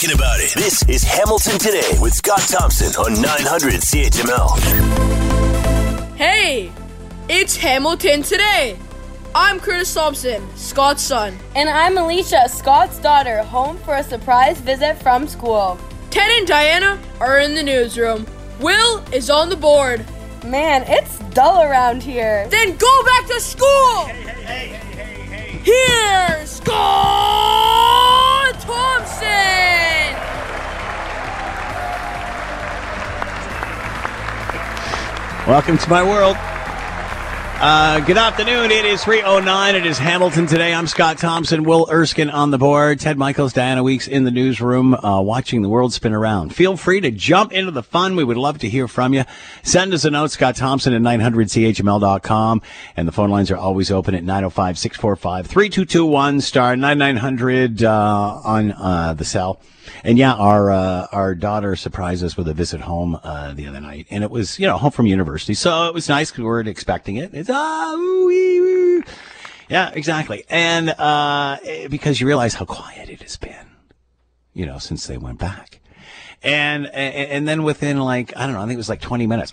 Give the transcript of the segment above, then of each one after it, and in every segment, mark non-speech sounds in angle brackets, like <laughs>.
talking about it. This is Hamilton Today with Scott Thompson on 900 CHML. Hey, it's Hamilton Today. I'm Curtis Thompson, Scott's son. And I'm Alicia, Scott's daughter, home for a surprise visit from school. Ted and Diana are in the newsroom. Will is on the board. Man, it's dull around here. Then go back to school! Hey, hey, hey, hey, hey, hey. Here's Scott Thompson! Welcome to my world. Uh, good afternoon. It is 3.09. It is Hamilton today. I'm Scott Thompson, Will Erskine on the board, Ted Michaels, Diana Weeks in the newsroom, uh, watching the world spin around. Feel free to jump into the fun. We would love to hear from you. Send us a note, Scott Thompson at 900CHML.com. And the phone lines are always open at 905-645-3221, star 9900, uh, on, uh, the cell. And yeah, our uh, our daughter surprised us with a visit home uh, the other night, and it was you know home from university, so it was nice we weren't expecting it. It's ah, yeah, exactly, and uh, because you realize how quiet it has been, you know, since they went back, and and, and then within like I don't know, I think it was like twenty minutes.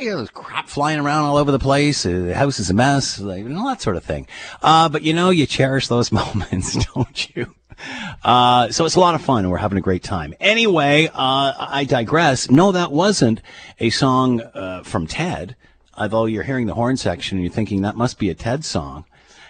You know, there's crap flying around all over the place. Uh, the house is a mess, like, and all that sort of thing. Uh, but you know, you cherish those <laughs> moments, <laughs> don't you? <laughs> Uh, so it's a lot of fun and we're having a great time. Anyway, uh, I digress. No, that wasn't a song, uh, from Ted. Although you're hearing the horn section and you're thinking that must be a Ted song.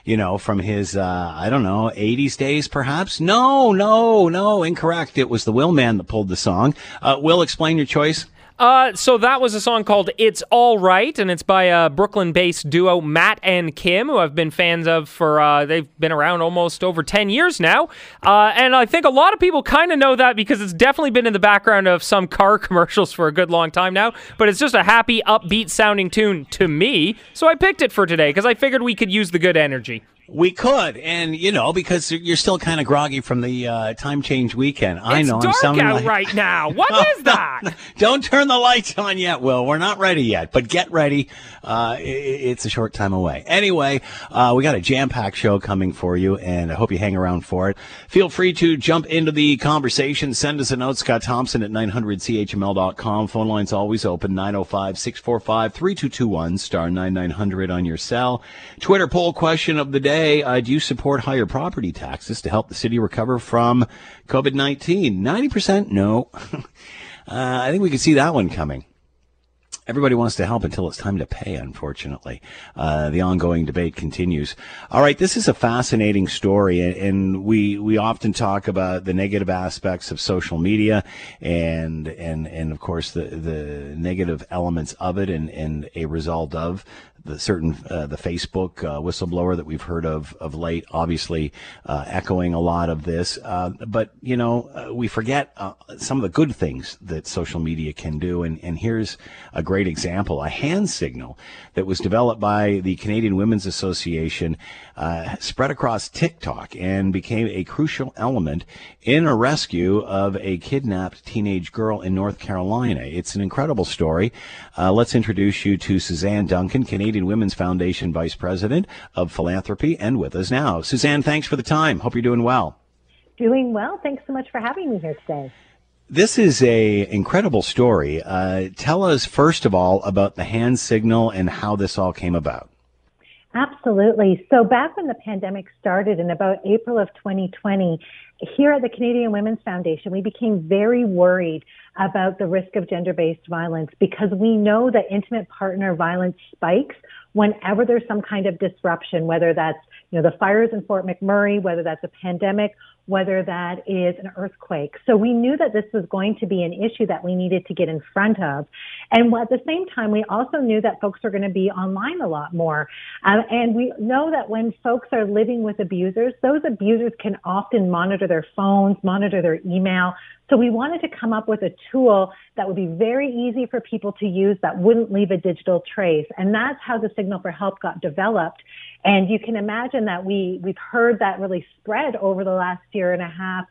You know, from his, uh, I don't know, 80s days perhaps? No, no, no, incorrect. It was the Will Man that pulled the song. Uh, Will, explain your choice. Uh, so that was a song called "It's All Right," and it's by a Brooklyn-based duo Matt and Kim, who I've been fans of for uh, they've been around almost over ten years now. Uh, and I think a lot of people kind of know that because it's definitely been in the background of some car <laughs> commercials for a good long time now. But it's just a happy, upbeat sounding tune to me, so I picked it for today because I figured we could use the good energy. We could, and you know, because you're still kind of groggy from the uh, time change weekend. I it's know dark I'm sounding out like. right now. <laughs> What is that? <laughs> Don't turn the lights on yet, Will. We're not ready yet, but get ready. Uh, it's a short time away. Anyway, uh, we got a jam-packed show coming for you, and I hope you hang around for it. Feel free to jump into the conversation. Send us a note, Scott Thompson at 900CHML.com. Phone line's always open, 905-645-3221, star 9900 on your cell. Twitter poll question of the day, uh, do you support higher property taxes to help the city recover from COVID-19? 90% no. <laughs> uh, I think we could see that one coming. Everybody wants to help until it's time to pay, unfortunately. Uh, the ongoing debate continues. All right, this is a fascinating story, and, and we, we often talk about the negative aspects of social media and, and, and of course the, the negative elements of it and, and a result of the certain uh, the Facebook uh, whistleblower that we've heard of of late, obviously uh, echoing a lot of this. Uh, but you know, we forget some of the good things that social media can do. And and here's a great example: a hand signal that was developed by the Canadian Women's Association, spread across TikTok, and became a crucial element in a rescue of a kidnapped teenage girl in North Carolina. It's an incredible story. Let's introduce you to Suzanne Duncan, Canadian Women's Foundation Vice President of Philanthropy, and with us now. Suzanne, thanks for the time. Hope you're doing well. Doing well. Thanks so much for having me here today. This is a incredible story. Uh, tell us first of all about the hand signal and how this all came about. Absolutely. So back when the pandemic started in about April of 2020, here at the Canadian Women's Foundation, we became very worried about the risk of gender-based violence because we know that intimate partner violence spikes whenever there's some kind of disruption, whether that's, you know, the fires in Fort McMurray, whether that's a pandemic, whether that is an earthquake. So we knew that this was going to be an issue that we needed to get in front of. And at the same time, we also knew that folks are going to be online a lot more. Um, and we know that when folks are living with abusers, those abusers can often monitor their phones, monitor their email. So we wanted to come up with a tool that would be very easy for people to use that wouldn't leave a digital trace. And that's how the Signal for Help got developed. And you can imagine that we, we've heard that really spread over the last year and a half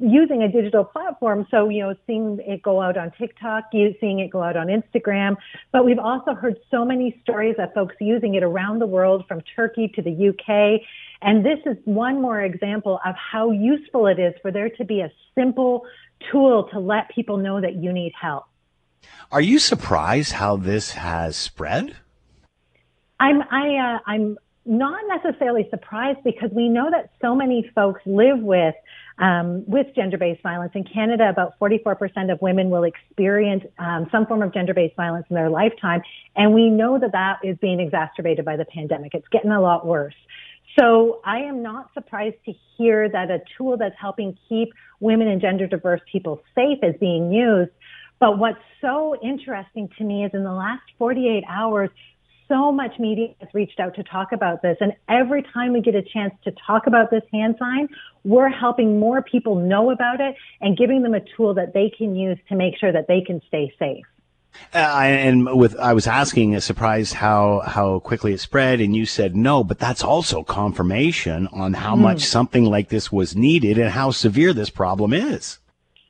using a digital platform. So, you know, seeing it go out on TikTok, seeing it go out on Instagram. But we've also heard so many stories of folks using it around the world from Turkey to the UK. And this is one more example of how useful it is for there to be a simple tool to let people know that you need help. Are you surprised how this has spread? I'm I uh, I'm not necessarily surprised because we know that so many folks live with um, with gender-based violence in Canada. About 44% of women will experience um, some form of gender-based violence in their lifetime, and we know that that is being exacerbated by the pandemic. It's getting a lot worse. So I am not surprised to hear that a tool that's helping keep women and gender diverse people safe is being used. But what's so interesting to me is in the last 48 hours, so much media has reached out to talk about this. And every time we get a chance to talk about this hand sign, we're helping more people know about it and giving them a tool that they can use to make sure that they can stay safe. Uh, and with I was asking, surprised how how quickly it spread, and you said no, but that's also confirmation on how mm. much something like this was needed and how severe this problem is.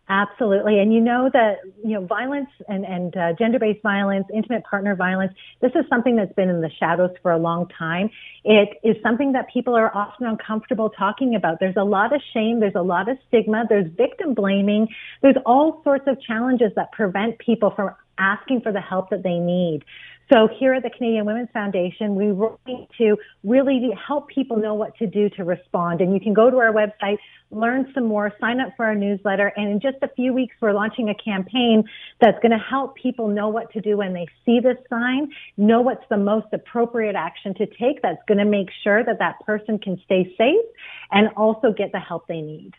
Absolutely. And you know that, you know, violence and, and uh, gender-based violence, intimate partner violence, this is something that's been in the shadows for a long time. It is something that people are often uncomfortable talking about. There's a lot of shame. There's a lot of stigma. There's victim blaming. There's all sorts of challenges that prevent people from asking for the help that they need. So here at the Canadian Women's Foundation, we want to really help people know what to do to respond. And you can go to our website, learn some more, sign up for our newsletter. And in just a few weeks, we're launching a campaign that's going to help people know what to do when they see this sign, know what's the most appropriate action to take that's going to make sure that that person can stay safe and also get the help they need.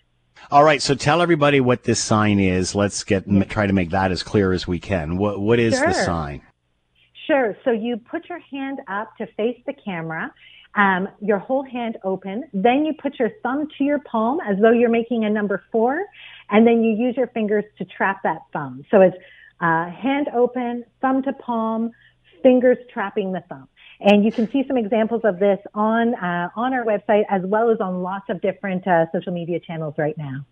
All right, so tell everybody what this sign is. Let's get try to make that as clear as we can. What what is sure. the sign? Sure. So you put your hand up to face the camera, um, your whole hand open. Then you put your thumb to your palm as though you're making a number four, and then you use your fingers to trap that thumb. So it's uh, hand open, thumb to palm, fingers trapping the thumb. And you can see some examples of this on uh, on our website as well as on lots of different uh, social media channels right now.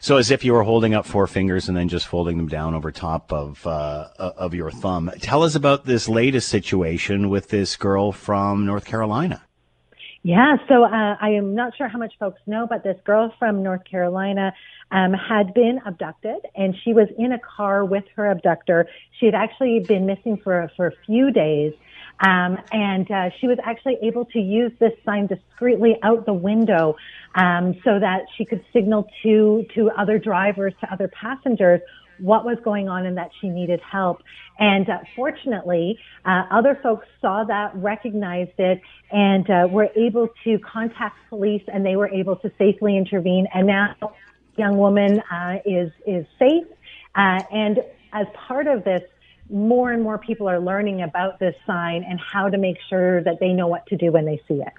So as if you were holding up four fingers and then just folding them down over top of uh, of your thumb. Tell us about this latest situation with this girl from North Carolina. Yeah, so uh, I am not sure how much folks know, but this girl from North Carolina um, had been abducted, and she was in a car with her abductor. She had actually been missing for for a few days, um, and uh, she was actually able to use this sign discreetly out the window um, so that she could signal to to other drivers, to other passengers, what was going on and that she needed help. And uh, fortunately, uh, other folks saw that, recognized it, and uh, were able to contact police, and they were able to safely intervene. And now, young woman uh, is is safe. Uh, and as part of this, more and more people are learning about this sign and how to make sure that they know what to do when they see it.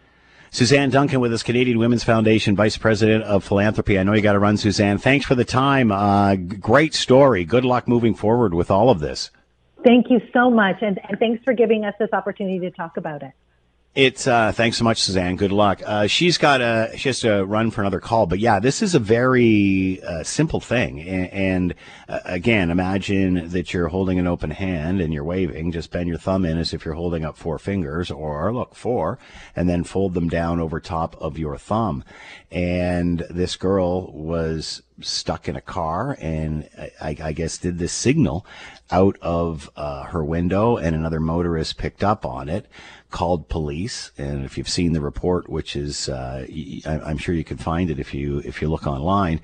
Suzanne Duncan with us, Canadian Women's Foundation Vice President of Philanthropy. I know you got to run, Suzanne. Thanks for the time. Uh, great story. Good luck moving forward with all of this. Thank you so much, and, and thanks for giving us this opportunity to talk about it. It's uh, thanks so much, Suzanne. Good luck. Uh, she's got a she has to run for another call, but yeah, this is a very uh, simple thing. And, and uh, again, imagine that you're holding an open hand and you're waving. Just bend your thumb in as if you're holding up four fingers, or look four, and then fold them down over top of your thumb. And this girl was stuck in a car and I, I guess did this signal out of uh, her window, and another motorist picked up on it called police, and if you've seen the report, which is uh, I'm sure you can find it if you if you look online,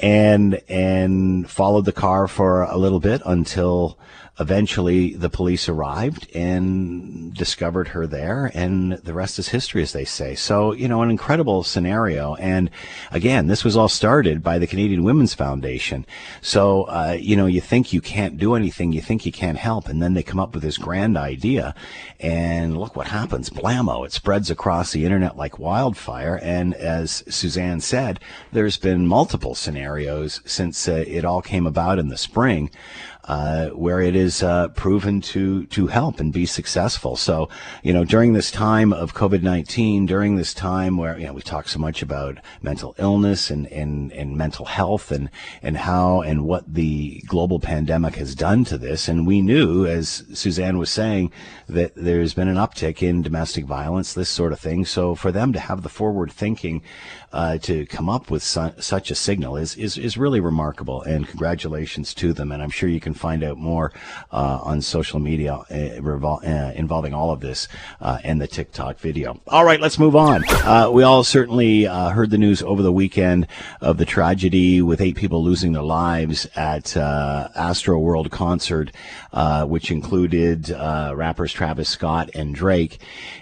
and and followed the car for a little bit until eventually the police arrived and discovered her there and the rest is history as they say. So you know an incredible scenario and again this was all started by the canadian women's foundation. So uh, you know you think you can't do anything you think you can't help and then they come up with this grand idea and look what happens. Blammo it spreads across the internet like wildfire and as suzanne said there's been multiple scenarios since uh, it all came about in the spring uh, where it is uh, proven to to help and be successful. So, you know, during this time of COVID nineteen, during this time where you know we talk so much about mental illness and, and, and mental health and and how and what the global pandemic has done to this, and we knew, as Suzanne was saying, that there's been an uptick in domestic violence, this sort of thing. So, for them to have the forward thinking uh, to come up with su- such a signal is, is is really remarkable, and congratulations to them. And I'm sure you can find out more uh, on social media uh, revol- uh, involving all of this uh, and the TikTok video. All right, let's move on. Uh, we all certainly heard the news over the weekend of the tragedy with eight people losing their lives at Astroworld concert, which included rappers Travis Scott and Drake.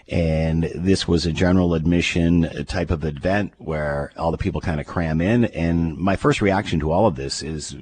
And this was a general admission type of event where all the people kind of cram in. And my first reaction to all of this is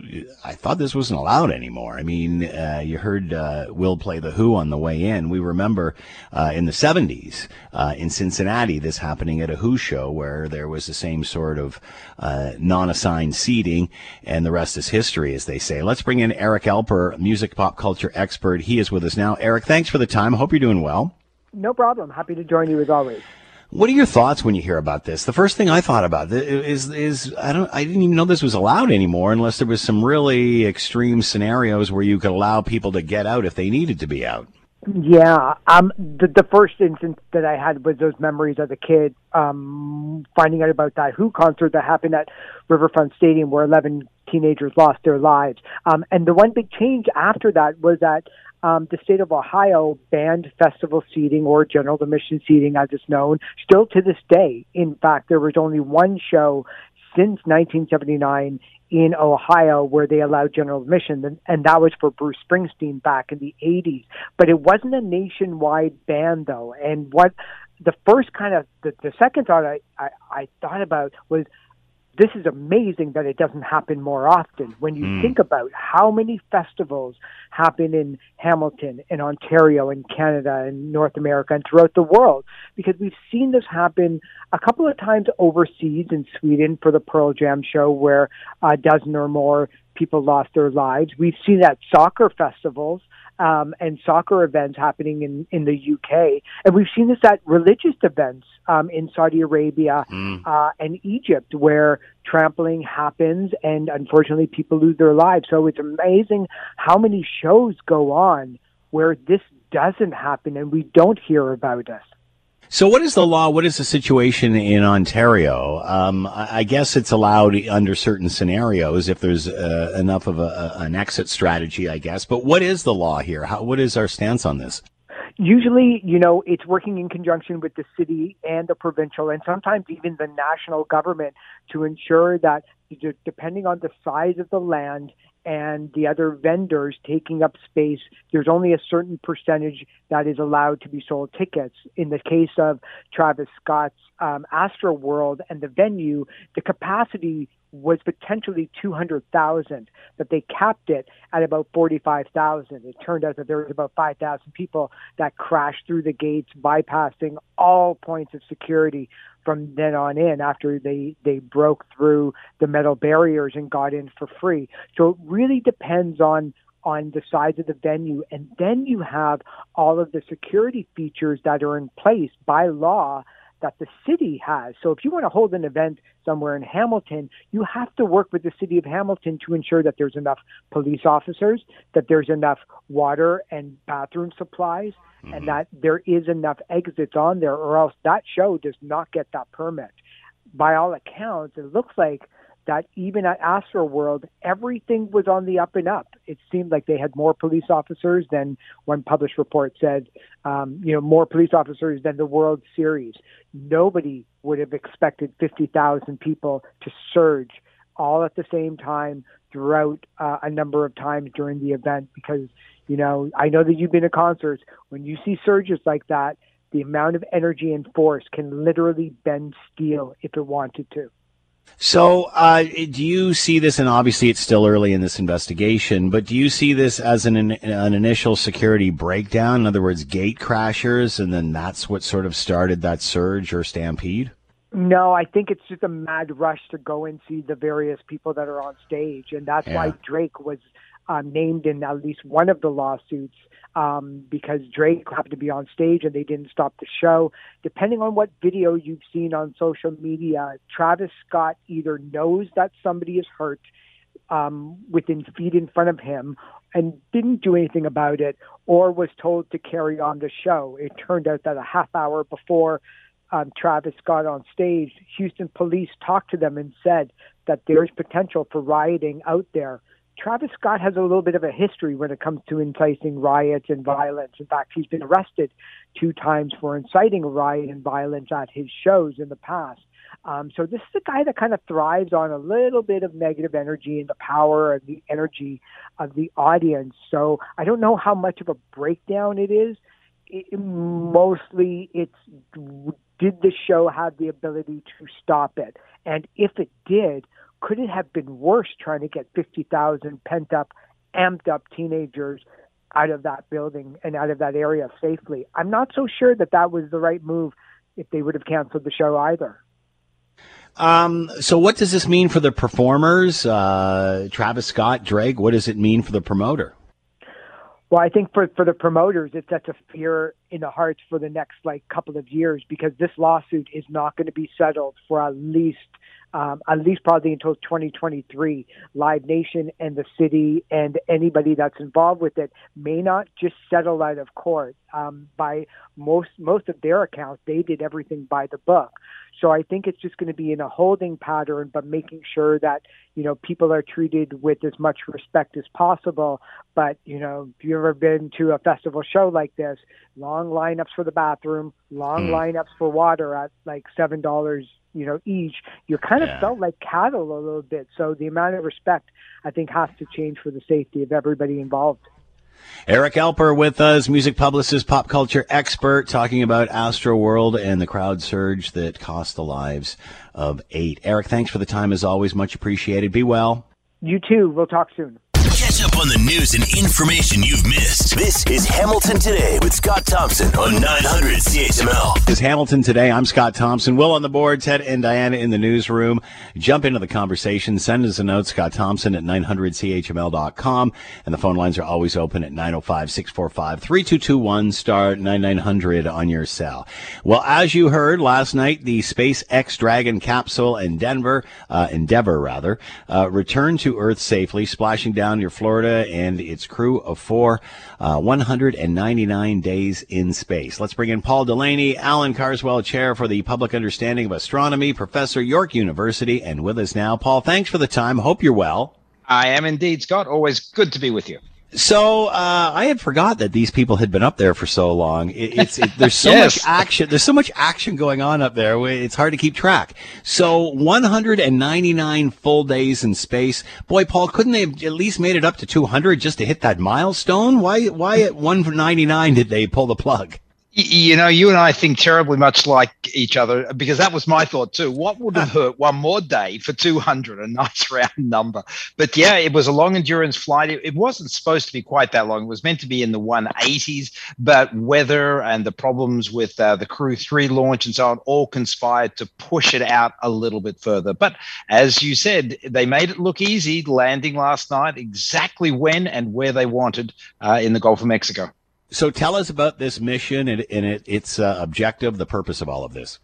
I thought this wasn't allowed anymore. I mean, uh, you heard uh, Will play The Who on the way in. We remember uh, in the 70s uh, in Cincinnati this happening at a Who show where there was the same sort of uh, non assigned seating, and the rest is history, as they say. Let's bring in Eric Alper, music pop culture expert. He is with us now. Eric, thanks for the time. Hope you're doing well. No problem. Happy to join you as always. What are your thoughts when you hear about this? The first thing I thought about is is I don't I didn't even know this was allowed anymore unless there was some really extreme scenarios where you could allow people to get out if they needed to be out. Yeah, um, the the first instance that I had was those memories as a kid, um, finding out about that Who concert that happened at Riverfront Stadium where eleven teenagers lost their lives. Um, and the one big change after that was that um, the state of Ohio banned festival seating or general admission seating, as it's known, still to this day. In fact, there was only one show since 1979 in Ohio where they allowed general admission, and that was for Bruce Springsteen back in the 80s. But it wasn't a nationwide ban, though. And what the first kind of the, the second thought I, I, I thought about was this is amazing that it doesn't happen more often when you mm. think about how many festivals happen in Hamilton, in Ontario, in Canada, in North America, and throughout the world. Because we've seen this happen a couple of times overseas in Sweden for the Pearl Jam show, where a dozen or more people lost their lives. We've seen that soccer festivals um, and soccer events happening in, in the UK. And we've seen this at religious events um, in Saudi Arabia mm. uh, and Egypt where trampling happens and unfortunately people lose their lives. So it's amazing how many shows go on where this doesn't happen and we don't hear about it. So, what is the law? What is the situation in Ontario? Um, I guess it's allowed under certain scenarios if there's uh, enough of a, an exit strategy, I guess. But what is the law here? How, what is our stance on this? Usually, you know, it's working in conjunction with the city and the provincial and sometimes even the national government to ensure that depending on the size of the land and the other vendors taking up space, there's only a certain percentage that is allowed to be sold tickets. In the case of Travis Scott's um, Astroworld and the venue, the capacity was potentially 200,000, but they capped it at about 45,000. It turned out that there was about 5,000 people that crashed through the gates, bypassing all points of security from then on in after they, they broke through the metal barriers and got in for free. So it really depends on on the size of the venue. And then you have all of the security features that are in place by law that the city has. So if you want to hold an event somewhere in Hamilton, you have to work with the city of Hamilton to ensure that there's enough police officers, that there's enough water and bathroom supplies, mm-hmm. and that there is enough exits on there, or else that show does not get that permit. By all accounts, it looks like that even at Astroworld, everything was on the up and up. It seemed like they had more police officers than one published report said, um, you know, more police officers than the World Series. Nobody would have expected 50,000 people to surge all at the same time throughout uh, a number of times during the event because, you know, I know that you've been to concerts. When you see surges like that, the amount of energy and force can literally bend steel if it wanted to. So, uh, do you see this, and obviously it's still early in this investigation, but do you see this as an, an initial security breakdown? In other words, gate crashers, and then that's what sort of started that surge or stampede? No, I think it's just a mad rush to go and see the various people that are on stage, and that's yeah. why Drake was um, named in at least one of the lawsuits um, because Drake happened to be on stage and they didn't stop the show. Depending on what video you've seen on social media, Travis Scott either knows that somebody is hurt um, within feet in front of him and didn't do anything about it, or was told to carry on the show. It turned out that a half hour before um, Travis got on stage, Houston police talked to them and said that there's potential for rioting out there. Travis Scott has a little bit of a history when it comes to inciting riots and violence. In fact, he's been arrested two times for inciting a riot and violence at his shows in the past. Um, so this is a guy that kind of thrives on a little bit of negative energy and the power and the energy of the audience. So I don't know how much of a breakdown it is. It, mostly, it's did the show have the ability to stop it, and if it did, could it have been worse trying to get fifty thousand pent up, amped up teenagers out of that building and out of that area safely? I'm not so sure that that was the right move if they would have canceled the show either. Um, so what does this mean for the performers? Uh, Travis Scott, Drake, what does it mean for the promoter? Well, I think for, for the promoters, it sets a fear in the hearts for the next like couple of years because this lawsuit is not going to be settled for at least um, at least probably until 2023. Live Nation and the city and anybody that's involved with it may not just settle out of court. Um, by most most of their accounts, they did everything by the book. So I think it's just going to be in a holding pattern, but making sure that you know people are treated with as much respect as possible. But you know, if you've ever been to a festival show like this, long lineups for the bathroom, long mm. lineups for water at like seven dollars you know, each, you're kind of yeah. felt like cattle a little bit. So the amount of respect, I think, has to change for the safety of everybody involved. Eric Alper with us, music publicist, pop culture expert, talking about Astroworld and the crowd surge that cost the lives of eight. Eric, thanks for the time as always. Much appreciated. Be well. You too. We'll talk soon. Catch up on the news and information you've missed. This is Hamilton Today with Scott Thompson on 900 CHML. Is Hamilton Today. I'm Scott Thompson. Will on the board, Ted and Diana in the newsroom. Jump into the conversation. Send us a note, Scott Thompson at 900CHML.com. And the phone lines are always open at 905 645 3221 star 9900 on your cell. Well, as you heard last night, the SpaceX Dragon capsule in Denver, uh, Endeavour rather, uh, returned to Earth safely, splashing down your Florida and its crew of four, uh, 199 days in space. Let's bring in Paul Delaney, Allan Carswell Chair for the Public Understanding of Astronomy, Professor, York University, and with us now. Paul, thanks for the time. Hope you're well. I am indeed, Scott. Always good to be with you. So uh, I had forgot that these people had been up there for so long. It, it's it, there's so <laughs> yes. much action. There's so much action going on up there. It's hard to keep track. So 199 full days in space. Boy, Paul, couldn't they have at least made it up to 200 just to hit that milestone? Why why at 199 did they pull the plug? You know, you and I think terribly much like each other because that was my thought too. What would have hurt one more day for 200, a nice <laughs> round number? But yeah, it was a long endurance flight. It, it, wasn't supposed to be quite that long. It was meant to be in the 180s, but weather and the problems with uh, the Crew 3 launch and so on all conspired to push it out a little bit further. But as you said, they made it look easy landing last night, exactly when and where they wanted uh, in the Gulf of Mexico. So tell us about this mission and, and it, its uh, objective, the purpose of all of this.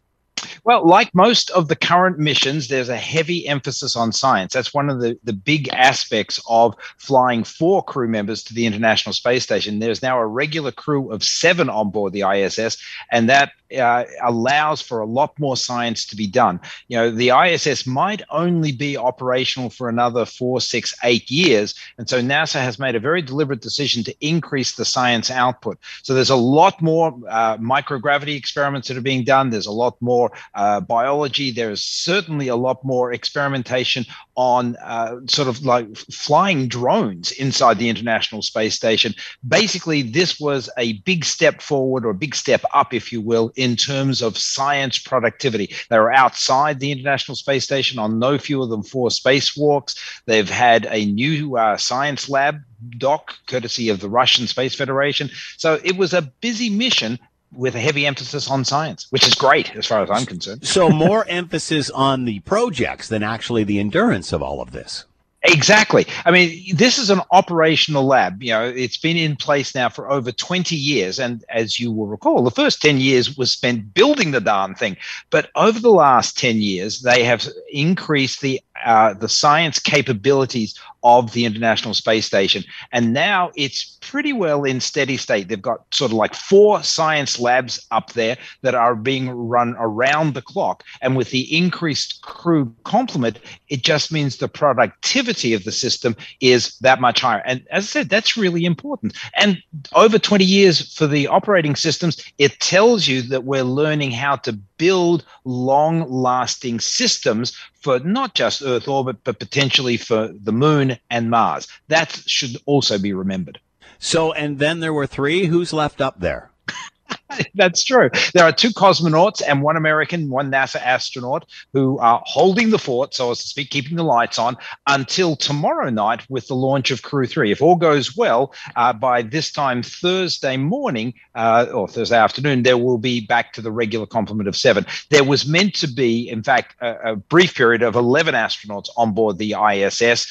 Well, like most of the current missions, there's a heavy emphasis on science. That's one of the, the big aspects of flying four crew members to the International Space Station. There's now a regular crew of seven on board the ISS, and that uh, allows for a lot more science to be done. You know, the ISS might only be operational for another four, six, eight years. And so NASA has made a very deliberate decision to increase the science output. So there's a lot more uh, microgravity experiments that are being done. There's a lot more uh, biology. There's certainly a lot more experimentation on uh, sort of like flying drones inside the International Space Station. Basically, this was a big step forward or a big step up, if you will, in terms of science productivity. They were outside the International Space Station on no fewer than four spacewalks. They've had a new uh, science lab dock, courtesy of the Russian Space Federation. So it was a busy mission, with a heavy emphasis on science, which is great as far as I'm concerned. so more <laughs> emphasis on the projects than actually the endurance of all of this. Exactly. I mean, this is an operational lab. You know, it's been in place now for over 20 years. And as you will recall, the first 10 years was spent building the darn thing. But over the last 10 years, they have increased the uh, the science capabilities of the International Space Station. And now it's pretty well in steady state. They've got sort of like four science labs up there that are being run around the clock. And with the increased crew complement, it just means the productivity of the system is that much higher. And as I said, that's really important. And over 20 years for the operating systems, it tells you that we're learning how to build long lasting systems for not just Earth orbit, but potentially for the moon and Mars. That should also be remembered. So, and then there were three. Who's left up there? <laughs> That's true. There are two cosmonauts and one American, one NASA astronaut who are holding the fort, so as to speak, keeping the lights on until tomorrow night with the launch of Crew 3. If all goes well, uh, by this time Thursday morning uh, or Thursday afternoon, there will be back to the regular complement of seven. There was meant to be, in fact, a, a brief period of 11 astronauts on board the ISS.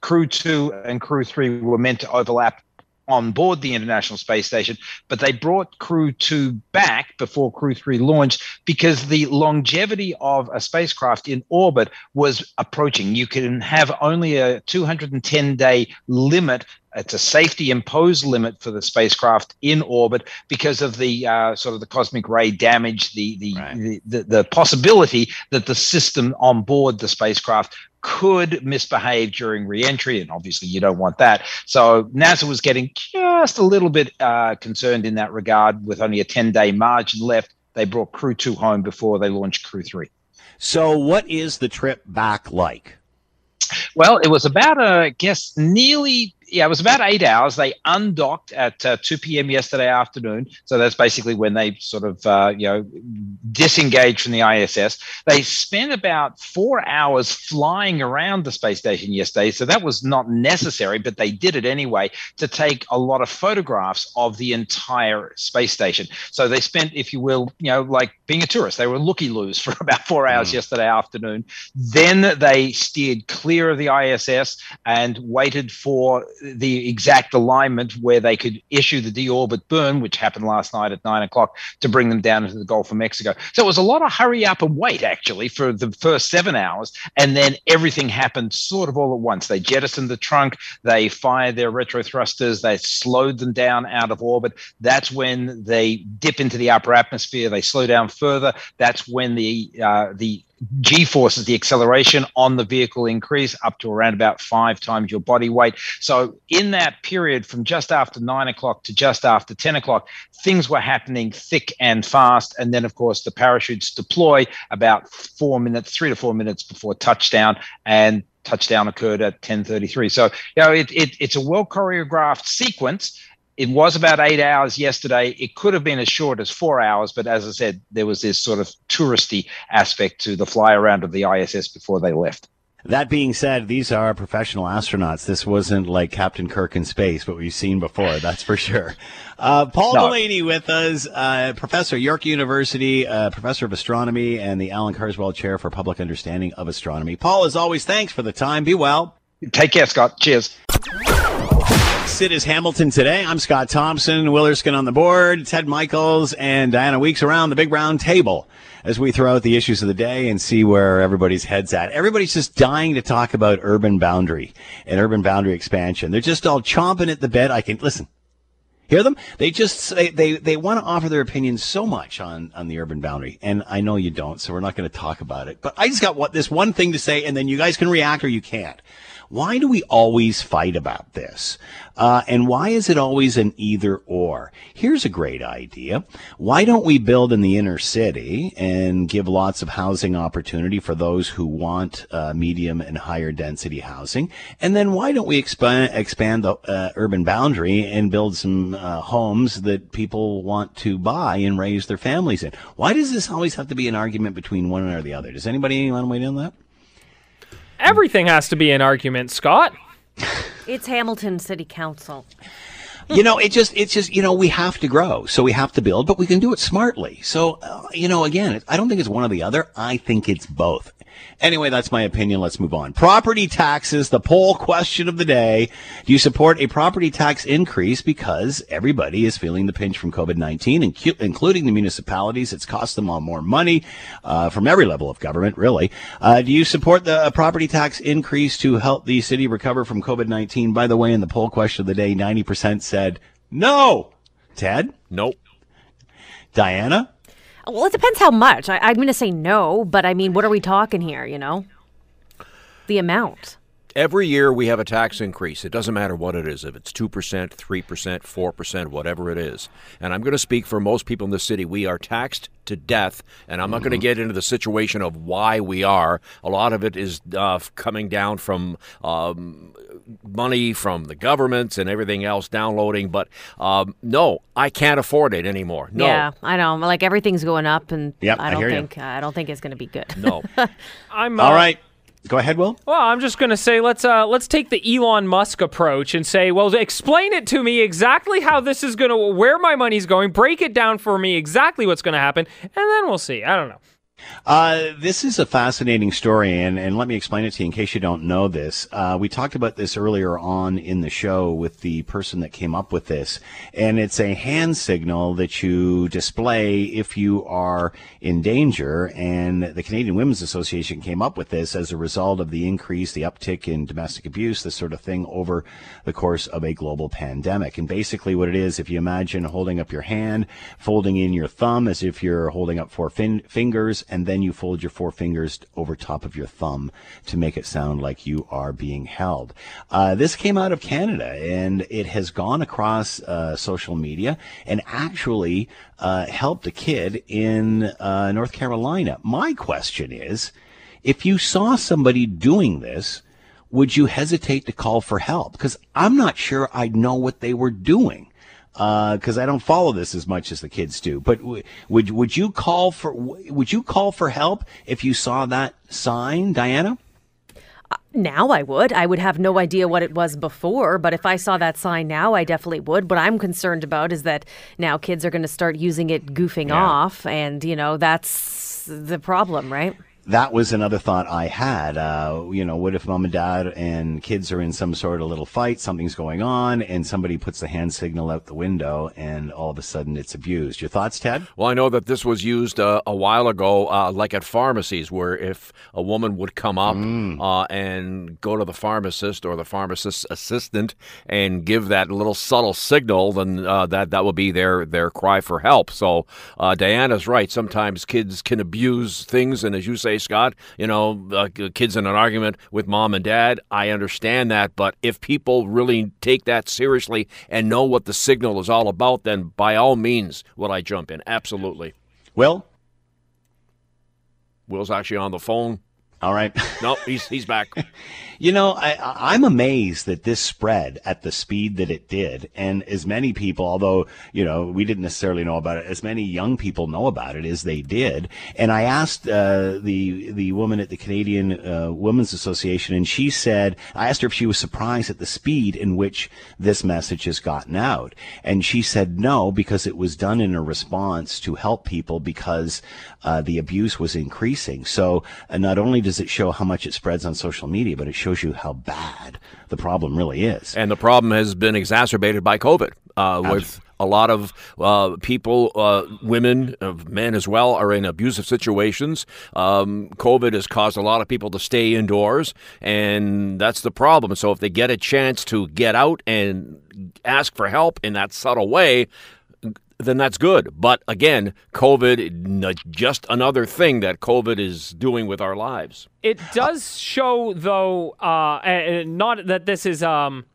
Crew 2 and Crew 3 were meant to overlap on board the International Space Station, but they brought Crew 2 back before Crew 3 launched because the longevity of a spacecraft in orbit was approaching. You can have only a 210 day limit it's a safety imposed limit for the spacecraft in orbit because of the uh, sort of the cosmic ray damage, the the, right. the, the the possibility that the system on board the spacecraft could misbehave during reentry, and obviously you don't want that. So NASA was getting just a little bit uh, concerned in that regard. With only a 10 day margin left, they brought Crew 2 home before they launched Crew 3. So, what is the trip back like? Well, it was about, uh, I guess, nearly yeah, it was about eight hours. They undocked at uh, 2 p.m. yesterday afternoon. So that's basically when they sort of, uh, you know, disengaged from the ISS. They spent about four hours flying around the space station yesterday. So that was not necessary, but they did it anyway to take a lot of photographs of the entire space station. So they spent, if you will, you know, like being a tourist, they were looky loos for <laughs> about four hours mm. yesterday afternoon. Then they steered clear of the ISS and waited for the exact alignment where they could issue the deorbit burn, which happened last night at nine o'clock, to bring them down into the Gulf of Mexico. So it was a lot of hurry up and wait actually for the first seven hours, and then everything happened sort of all at once. They jettisoned the trunk, they fired their retro thrusters, they slowed them down out of orbit. That's when they dip into the upper atmosphere. They slow down further. That's when the uh, the G forces, the acceleration on the vehicle increase up to around about five times your body weight. So, in that period from just after nine o'clock to just after 10 o'clock, things were happening thick and fast. And then, of course, the parachutes deploy about four minutes, three to four minutes before touchdown. And touchdown occurred at 10:33. So, you know, it, it, it's a well choreographed sequence it was about eight hours yesterday. It could have been as short as four hours, but as I said, there was this sort of touristy aspect to the fly around of the ISS before they left. That being said, these are professional astronauts. This wasn't like Captain Kirk in space, what we've seen before, that's for sure. Uh, Paul no. Delaney with us, uh, professor, York University, uh, professor of astronomy, and the Allan Carswell Chair for Public Understanding of Astronomy. Paul, as always, thanks for the time. Be well. Take care, Scott. Cheers. It is Hamilton today. I'm Scott Thompson, Will Erskine on the board, Ted Michaels, and Diana Weeks around the big round table as we throw out the issues of the day and see where everybody's head's at. Everybody's just dying to talk about urban boundary and urban boundary expansion. They're just all chomping at the bit. I can listen. Hear them? They just they they, they want to offer their opinions so much on on the urban boundary, and I know you don't, so we're not going to talk about it. But I just got what this one thing to say, and then you guys can react or you can't. Why do we always fight about this? Uh, and why is it always an either or? Here's a great idea. Why don't we build in the inner city and give lots of housing opportunity for those who want uh, medium and higher density housing? And then why don't we expand, expand the uh, urban boundary and build some uh, homes that people want to buy and raise their families in? Why does this always have to be an argument between one or the other? Does anybody want to weigh in on that? Everything has to be an argument, Scott. It's Hamilton City Council. you know, it just, it's just, you know, we have to grow. So we have to build, but we can do it smartly. So, uh, you know, again, I don't think it's one or the other. I think it's both. Anyway, that's my opinion. Let's move on. Property taxes, the poll question of the day. Do you support a property tax increase because everybody is feeling the pinch from COVID-19, including the municipalities? It's cost them all more money uh, from every level of government, really. Uh, do you support the property tax increase to help the city recover from COVID-19? By the way, in the poll question of the day, 90% said no. Ted? Nope. Diana? Well, it depends how much. I, I'm going to say no, but I mean, what are we talking here, you know? The amount. Every year we have a tax increase. It doesn't matter what it is, if it's 2%, 3%, 4%, whatever it is. And I'm going to speak for most people in the city. We are taxed to death, and I'm not mm-hmm. going to get into the situation of why we are. A lot of it is uh, coming down from um, money from the governments and everything else downloading. But um, no, I can't afford it anymore. No. Yeah, I know. Like everything's going up, and yep, I don't I think uh, I don't think it's going to be good. No. I'm <laughs> uh, all right. Go ahead, Will. Well, I'm just going to say let's uh, let's take the Elon Musk approach and say, well, explain it to me exactly how this is going to, where my money's going, break it down for me exactly what's going to happen, and then we'll see. I don't know. Uh, this is a fascinating story, and, and let me explain it to you in case you don't know this. Uh, we talked about this earlier on in the show with the person that came up with this, and it's a hand signal that you display if you are in danger. And the Canadian Women's Association came up with this as a result of the increase, the uptick in domestic abuse, this sort of thing, over the course of a global pandemic. And basically, what it is, if you imagine holding up your hand, folding in your thumb as if you're holding up four fin- fingers, and then you fold your four fingers over top of your thumb to make it sound like you are being held. Uh, this came out of Canada and it has gone across uh, social media and actually uh, helped a kid in uh, North Carolina. My question is if you saw somebody doing this, would you hesitate to call for help? Because I'm not sure I'd know what they were doing because uh, I don't follow this as much as the kids do. But w- would would you call for would you call for help if you saw that sign, Diana? Uh, now I would. I would have no idea what it was before, but if I saw that sign now, I definitely would. What I'm concerned about is that now kids are going to start using it goofing yeah. off, and you know that's the problem, right? That was another thought I had. Uh, you know, what if mom and dad and kids are in some sort of little fight, something's going on, and somebody puts the hand signal out the window, and all of a sudden it's abused. Your thoughts, Ted? Well, I know that this was used uh, a while ago, uh, like at pharmacies, where if a woman would come up mm. Uh, and go to the pharmacist or the pharmacist's assistant and give that little subtle signal, then uh, that that will be their their cry for help. So uh, Diana's right. Sometimes kids can abuse things, and as you say say, Scott, you know, uh, kids in an argument with mom and dad. I understand that. But if people really take that seriously and know what the signal is all about, then by all means will I jump in. Absolutely. Will? Will's actually on the phone. All right. <laughs> no, he's he's back. you know, I, I'm amazed that this spread at the speed that it did, and as many people, although you know we didn't necessarily know about it, as many young people know about it as they did. And I asked uh, the the woman at the Canadian uh, Women's Association, and she said I asked her if she was surprised at the speed in which this message has gotten out, and she said no because it was done in a response to help people because uh, the abuse was increasing. So uh, not only does it show how much it spreads on social media, but it shows you how bad the problem really is. And the problem has been exacerbated by COVID uh, with a lot of uh, people, uh, women, uh, men as well, are in abusive situations. Um, COVID has caused a lot of people to stay indoors, and that's the problem. So if they get a chance to get out and ask for help in that subtle way, then that's good. But again, COVID, just another thing that COVID is doing with our lives. It does show, though, uh, not that this is. Um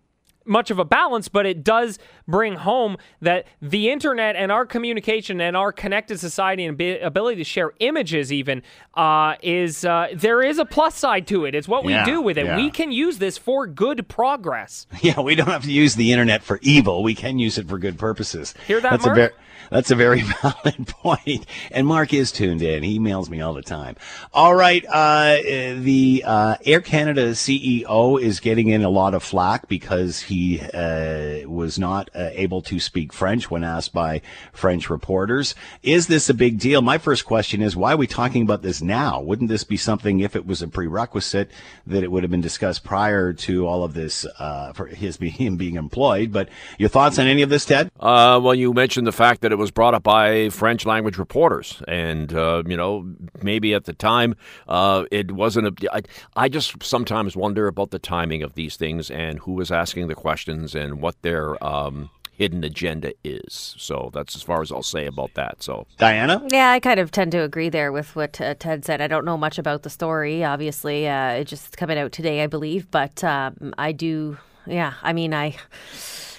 much of a balance, but it does bring home that the internet and our communication and our connected society and ability to share images, even, uh, is uh, there is a plus side to it. It's what we do with it. Yeah. We can use this for good progress. <laughs> Yeah, we don't have to use the internet for evil. We can use it for good purposes. Hear that, That's Mark? That's a very <laughs> valid point. And Mark is tuned in. He emails me all the time. All right. Uh, the uh, Air Canada CEO is getting in a lot of flack because he uh, was not uh, able to speak French when asked by French reporters. Is this a big deal? My first question is why are we talking about this now? Wouldn't this be something, if it was a prerequisite, that it would have been discussed prior to all of this uh, for his him <laughs> being employed? But your thoughts on any of this, Ted? Uh, well, you mentioned the fact that it was brought up by French language reporters, and uh, you know maybe at the time uh, it wasn't a. I, I just sometimes wonder about the timing of these things and who was asking the questions and what their um, hidden agenda is. So that's as far as I'll say about that. So Diana, Yeah, I kind of tend to agree there with what uh, Ted said. I don't know much about the story. Obviously, uh, it just coming out today, I believe. But um, I do. Yeah, I mean, I.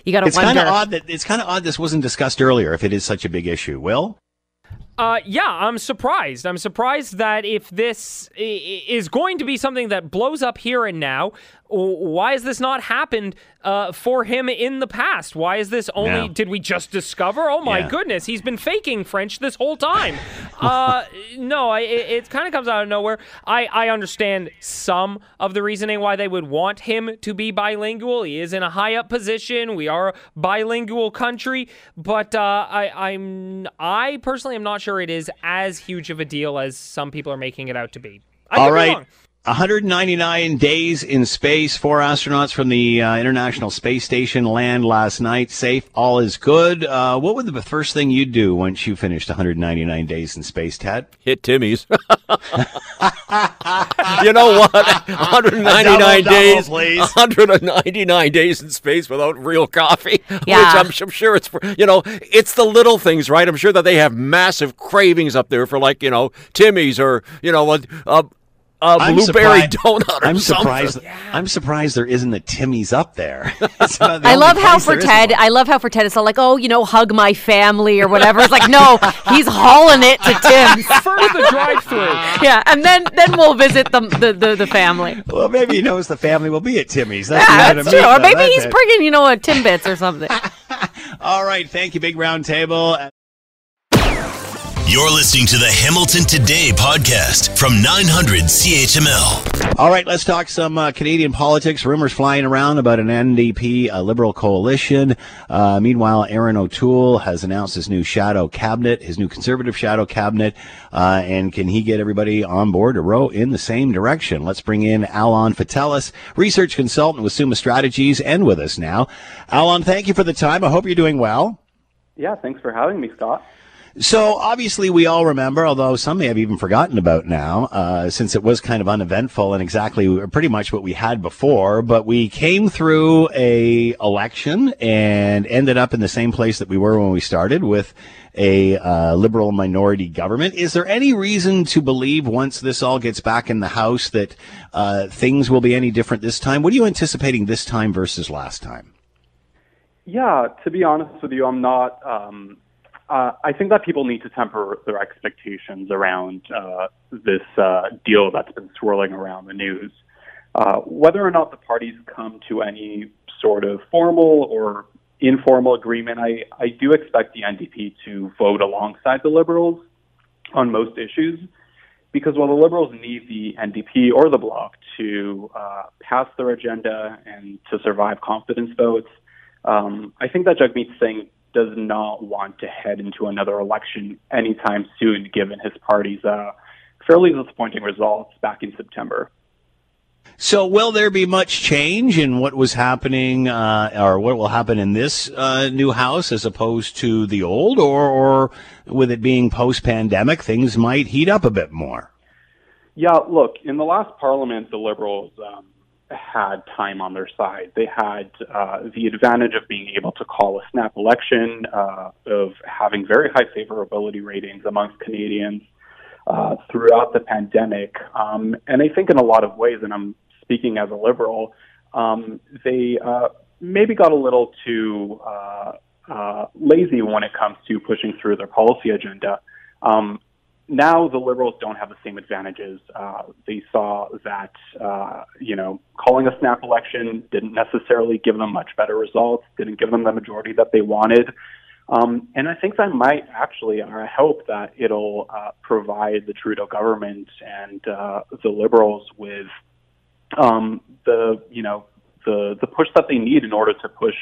You got to it's kind of odd that it's kind of odd this wasn't discussed earlier. If it is such a big issue, Will. Uh, yeah, I'm surprised. I'm surprised that if this is going to be something that blows up here and now, why has this not happened uh, for him in the past? Why is this only? Did we just discover? Oh my Yeah. goodness, he's been faking French this whole time. <laughs> uh, no, I, it, it kind of comes out of nowhere. I, I understand some of the reasoning why they would want him to be bilingual. He is in a high up position. We are a bilingual country, but uh, I, I'm I personally am not sure it is as huge of a deal as some people are making it out to be. I All right. Wrong. 199 days in space. Four astronauts from the uh, International Space Station land last night. Safe. All is good. Uh, what would the first thing you'd do once you finished 199 days in space, Ted? hit Timmy's. <laughs> you know what? <laughs> 199 double, double, days, please. 199 days in space without real coffee. <laughs> Yeah. Which I'm, I'm sure it's for, you know, it's the little things, right? I'm sure that they have massive cravings up there for like, you know, Timmy's or, you know, a, a, a I'm blueberry surprised- donut or I'm something. surprised. I'm surprised there isn't a Timmy's up there. <laughs> The I love how for Ted. I love how for Ted, it's all like, oh, you know, hug my family or whatever. It's like, no, he's hauling it to Tim's. <laughs> First the drive-through. Yeah, and then then we'll visit the the, the, the family. Well, maybe he knows the family will be at Timmy's. That's Yeah, the that's way to true. meet Or maybe That's he's it. bringing, you know, a Timbits or something. <laughs> All right. Thank you, Big Round Table. You're listening to the Hamilton Today podcast from 900 CHML. All right, let's talk some uh, Canadian politics. Rumors flying around about an NDP uh, Liberal coalition. Uh, meanwhile, Erin O'Toole has announced his new shadow cabinet, his new conservative shadow cabinet. Uh, and can he get everybody on board to row in the same direction? Let's bring in Alon Faitelis, research consultant with Summa Strategies, and with us now. Alon, thank you for the time. I hope you're doing well. Yeah, thanks for having me, Scott. So obviously, we all remember, although some may have even forgotten about now, uh, since it was kind of uneventful and exactly pretty much what we had before. But we came through a election and ended up in the same place that we were when we started with a uh, liberal minority government. Is there any reason to believe once this all gets back in the House that uh, things will be any different this time? What are you anticipating this time versus last time? Yeah, to be honest with you, I'm not. Um, uh, I think that people need to temper their expectations around uh, this uh, deal that's been swirling around the news. Uh, whether or not the parties come to any sort of formal or informal agreement, I, I do expect the NDP to vote alongside the Liberals on most issues because while the Liberals need the NDP or the Bloc to uh, pass their agenda and to survive confidence votes, um, I think that Jagmeet Singh does not want to head into another election anytime soon, given his party's uh, fairly disappointing results back in September. So, will there be much change in what was happening, uh, or what will happen in this uh, new house as opposed to the old, or, or with it being post-pandemic, things might heat up a bit more? Yeah, look, in the last parliament, the Liberals um, had time on their side. They had uh, the advantage of being able to call a snap election, uh, of having very high favorability ratings amongst Canadians uh, throughout the pandemic. Um, and I think in a lot of ways, and I'm speaking as a Liberal, um, they uh, maybe got a little too uh, uh, lazy when it comes to pushing through their policy agenda. Um, now the liberals don't have the same advantages. Uh, they saw that uh, you know calling a snap election didn't necessarily give them much better results, didn't give them the majority that they wanted, um, and I think that might actually, or I hope that it'll uh, provide the Trudeau government and uh, the liberals with um, the you know the the push that they need in order to push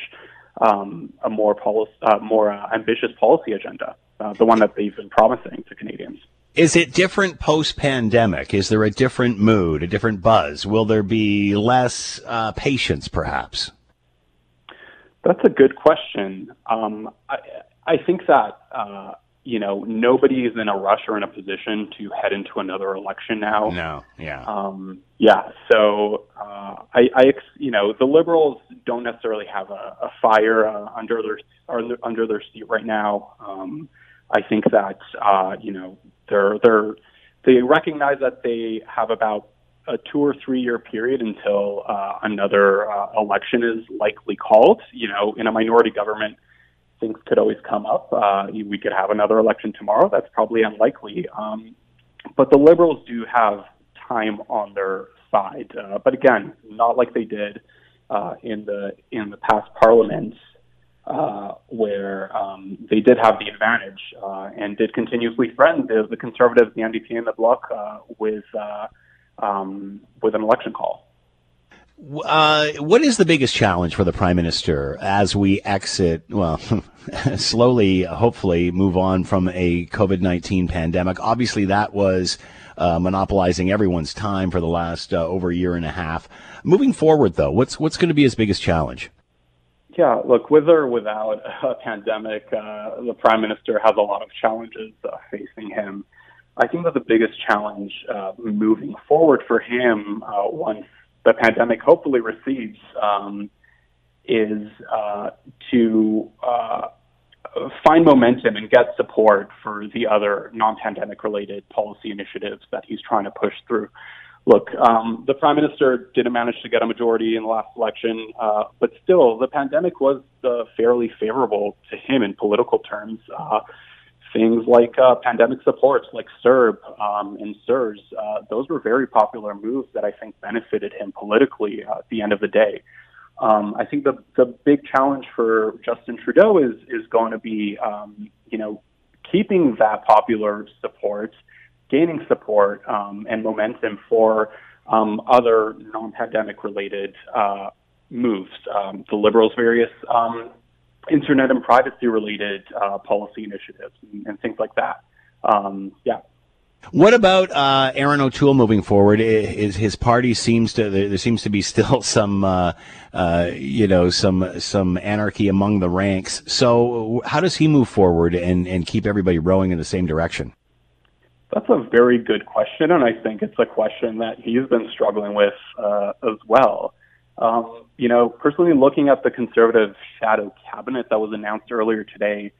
um, a more policy, uh, more uh, ambitious policy agenda, uh, the one that they've been promising to Canadians. Is it different post pandemic? Is there a different mood, a different buzz? Will there be less uh, patience, perhaps? That's a good question. Um, I, I think that uh, you know nobody is in a rush or in a position to head into another election now. No, yeah, um, yeah. So uh, I, I, you know, the Liberals don't necessarily have a, a fire uh, under their under their seat right now. Um, I think that uh, you know they're they're they recognize that they have about a two or three year period until uh, another uh, election is likely called. You know, in a minority government, things could always come up. Uh, we could have another election tomorrow. That's probably unlikely. Um, but the Liberals do have time on their side. Uh, but again, not like they did uh, in the in the past parliaments, uh, where um, they did have the advantage uh, and did continuously threaten the, the Conservatives, the NDP, and the Bloc uh, with. Uh, um, with an election call. Uh, what is the biggest challenge for the prime minister as we exit, well, <laughs> slowly, hopefully, move on from a COVID 19 pandemic? Obviously, that was uh, monopolizing everyone's time for the last over a year and a half. Moving forward, though, what's, what's going to be his biggest challenge? Yeah, look, with or without a pandemic, uh, the prime minister has a lot of challenges uh, facing him. I think that the biggest challenge uh, moving forward for him uh, once the pandemic hopefully recedes um, is uh, to uh, find momentum and get support for the other non-pandemic related policy initiatives that he's trying to push through. Look, um, the prime minister didn't manage to get a majority in the last election, uh, but still, the pandemic was uh, fairly favorable to him in political terms things like uh, pandemic supports, like CERB um, and CERS. Uh, those were very popular moves that I think benefited him politically uh, at the end of the day. Um, I think the the big challenge for Justin Trudeau is is going to be, um, you know, keeping that popular support, gaining support um, and momentum for um, other non-pandemic related uh, moves. Um, the Liberals' various um, internet and privacy related uh, policy initiatives and, and, things like that. Um, yeah. What about uh, Erin O'Toole moving forward? Is his party seems to there seems to be still <laughs> some uh, uh, you know some some anarchy among the ranks. So how does he move forward and and keep everybody rowing in the same direction? That's a very good question, and I think it's a question that he's been struggling with uh, as well. Um, you know, personally looking at the conservative shadow cabinet that was announced earlier today,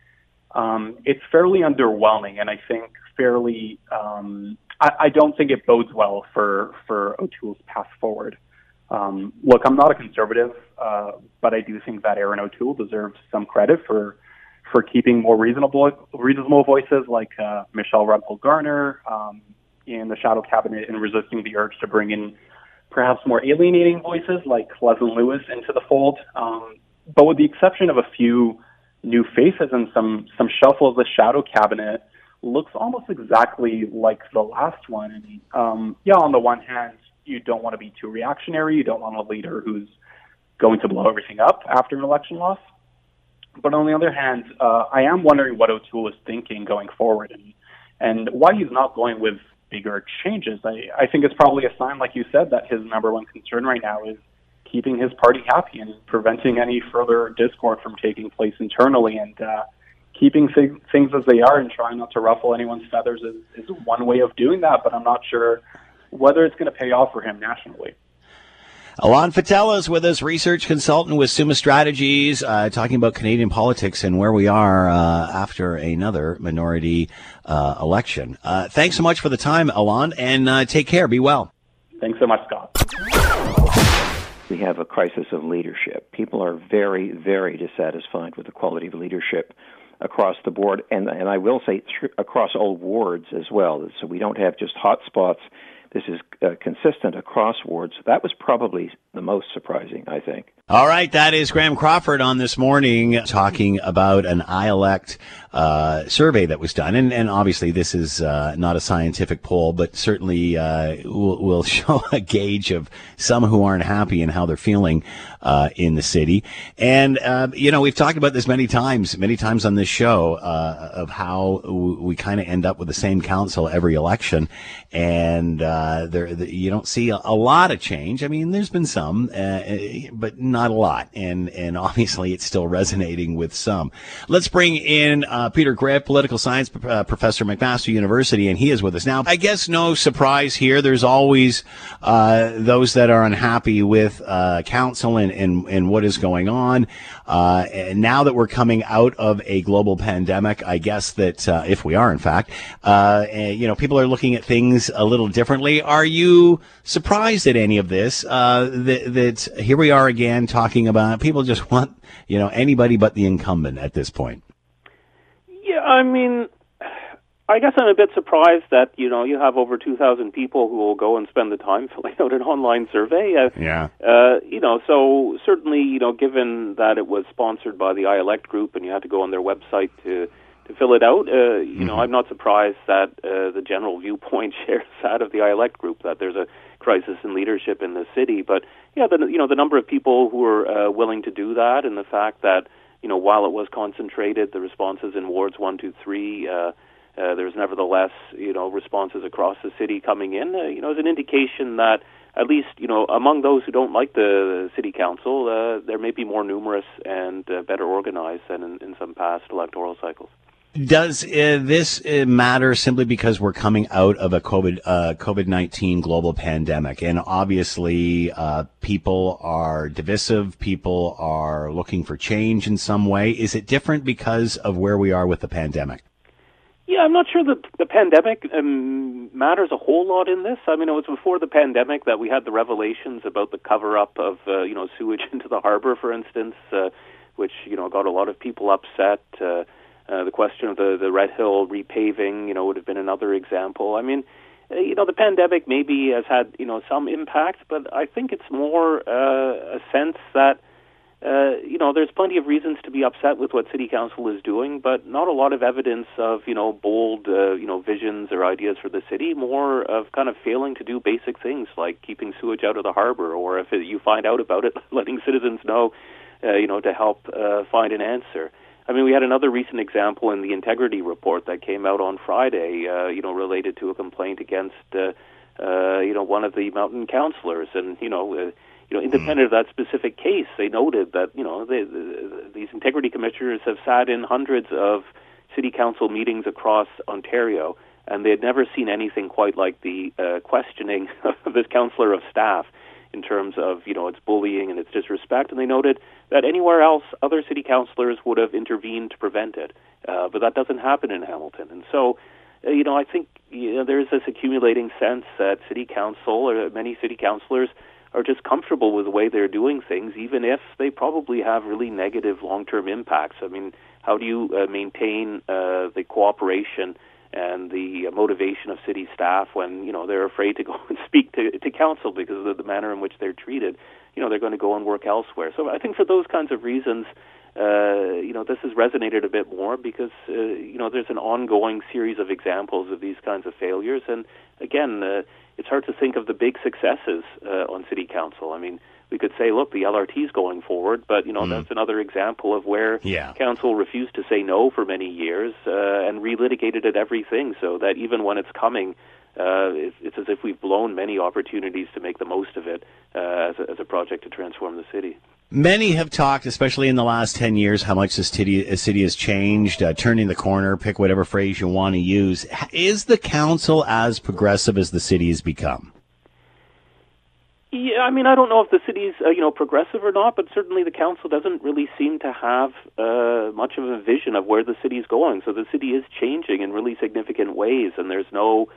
um, it's fairly underwhelming, and I think fairly. Um, I, I don't think it bodes well for for O'Toole's path forward. Um, look, I'm not a conservative, uh, but I do think that Erin O'Toole deserves some credit for for keeping more reasonable reasonable voices like uh, Michelle Rempel Garner um, in the shadow cabinet and resisting the urge to bring in perhaps more alienating voices like Leslyn Lewis into the fold. Um, but with the exception of a few new faces and some some shuffle, of the shadow cabinet looks almost exactly like the last one. And um, yeah, on the one hand, you don't want to be too reactionary. You don't want a leader who's going to blow everything up after an election loss. But on the other hand, uh, I am wondering what O'Toole is thinking going forward and and why he's not going with bigger changes. I, I think it's probably a sign, like you said, that his number one concern right now is keeping his party happy and preventing any further discord from taking place internally and uh, keeping th- things as they are and trying not to ruffle anyone's feathers is, is one way of doing that, but I'm not sure whether it's going to pay off for him nationally. Alon Faitelis is with us, research consultant with Summa Strategies, uh, talking about Canadian politics and where we are uh, after another minority uh, election. Uh, thanks so much for the time, Alon, and uh, take care. Be well. Thanks so much, Scott. We have a crisis of leadership. People are very, very dissatisfied with the quality of leadership across the board, and and I will say across all wards as well. So we don't have just hot spots this is uh, consistent across wards. That was probably the most surprising, I think. All right, that is Graham Crawford on this morning talking about an iElect uh, survey that was done, and, and obviously this is uh, not a scientific poll, but certainly uh, will, will <laughs> show a gauge of some who aren't happy and how they're feeling uh, in the city. And uh, you know, we've talked about this many times, many times on this show uh, of how we kind of end up with the same council every election, and there you don't see a, a, lot of change. I mean, there's been some, but not a lot, and and obviously it's still resonating with some. Let's bring in uh, Peter Graefe, political science uh, professor, McMaster University, and he is with us now. I guess no surprise here. There's always uh, those that are unhappy with uh, council and, and and what is going on. Uh, and now that we're coming out of a global pandemic, I guess that uh, if we are in fact, you know, people are looking at things a little differently. Are you surprised at any of this? that, that here we are again talking about people just want, you know, anybody but the incumbent at this point. I mean, I guess I'm a bit surprised that you know you have over 2,000 people who will go and spend the time <laughs> filling out an online survey. Uh, yeah. Uh, you know, so certainly, you know, given that it was sponsored by the iElect group and you had to go on their website to to fill it out, uh, you mm-hmm. know, I'm not surprised that uh, the general viewpoint <laughs> shares that of the iElect group that there's a crisis in leadership in the city. But yeah, the you know the number of people who are uh, willing to do that, and the fact that you know while it was concentrated, the responses in wards one, two, three. Uh, uh, there's nevertheless, you know, responses across the city coming in. Uh, you know, is an indication that at least, you know, among those who don't like the city council, uh, there may be more numerous and uh, better organized than in, in some past electoral cycles. Does uh, this uh, matter simply because we're coming out of a COVID uh, COVID nineteen global pandemic, and obviously uh, people are divisive, people are looking for change in some way. Is it different because of where we are with the pandemic? Yeah, I'm not sure that the pandemic um, matters a whole lot in this. I mean, it was before the pandemic that we had the revelations about the cover up of uh, you know sewage <laughs> into the harbor, for instance, uh, which you know got a lot of people upset. Uh, the question of the, the Red Hill repaving, you know, would have been another example. I mean, uh, you know, the pandemic maybe has had, you know, some impact, but I think it's more uh, a sense that, uh, you know, there's plenty of reasons to be upset with what City Council is doing, but not a lot of evidence of, you know, bold, uh, you know, visions or ideas for the city. More of kind of failing to do basic things like keeping sewage out of the harbor, or if you find out about it, <laughs> letting citizens know, uh, you know, to help uh, find an answer. I mean, we had another recent example in the integrity report that came out on Friday, uh, you know, related to a complaint against, uh, uh, you know, one of the mountain councilors, and you know, uh, you know, independent of that specific case, they noted that you know they, the, these integrity commissioners have sat in hundreds of city council meetings across Ontario, and they had never seen anything quite like the uh, questioning <laughs> of this councillor of staff in terms of you know its bullying and its disrespect, and they noted that anywhere else other city councilors would have intervened to prevent it, uh, but that doesn't happen in Hamilton, and so. Uh, you know, I think you know, there's this accumulating sense that city council or many city councilors are just comfortable with the way they're doing things, even if they probably have really negative long-term impacts. I mean, how do you uh, maintain uh, the cooperation and the motivation of city staff when you know they're afraid to go <laughs> and speak to, to council because of the manner in which they're treated. You know they're going to go and work elsewhere. So I think for those kinds of reasons, uh, you know this has resonated a bit more because uh, you know there's an ongoing series of examples of these kinds of failures, and again, uh, it's hard to think of the big successes uh, on city council. I mean we could say, look, the LRT is going forward, but you know mm. that's another example of where yeah. council refused to say no for many years uh, and relitigated at everything, so that even when it's coming, uh, it's, it's, as if we've blown many opportunities to make the most of it uh, as, a, as, a, project to transform the city. Many have talked, especially in the last 10 years, how much this city, city has changed, uh, turning the corner, pick whatever phrase you want to use. Is the council as progressive as the city has become? Yeah, I mean, I don't know if the city's uh, you know progressive or not, but certainly the council doesn't really seem to have uh, much of a vision of where the city is going. So the city is changing in really significant ways, and there's no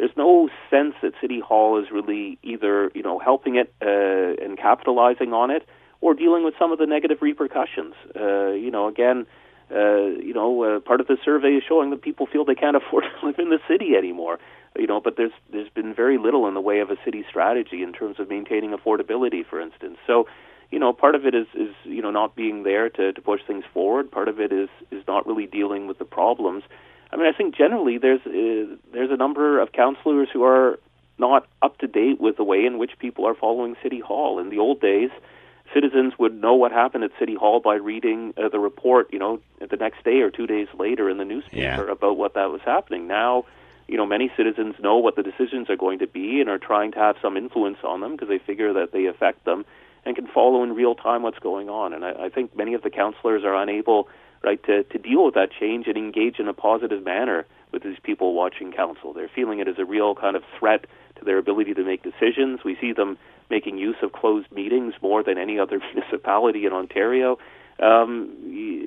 there's no sense that City Hall is really either you know helping it uh, and capitalizing on it, or dealing with some of the negative repercussions. Uh, you know, again, uh, you know, uh, part of the survey is showing that people feel they can't <laughs> afford to live in the city anymore. You know, but there's there's been very little in the way of a city strategy in terms of maintaining affordability, for instance. So, you know, part of it is is you know not being there to to push things forward. Part of it is is not really dealing with the problems. I mean, I think generally there's uh, there's a number of councillors who are not up to date with the way in which people are following City Hall. In the old days, citizens would know what happened at City Hall by reading uh, the report, you know, the next day or two days later in the newspaper Yeah. about what that was happening. Now, you know, many citizens know what the decisions are going to be and are trying to have some influence on them because they figure that they affect them and can follow in real time what's going on. And I, I think many of the councillors are unable, right, to, to deal with that change and engage in a positive manner with these people watching council. They're feeling it as a real kind of threat to their ability to make decisions. We see them making use of closed meetings more than any other <laughs> municipality in Ontario. Um,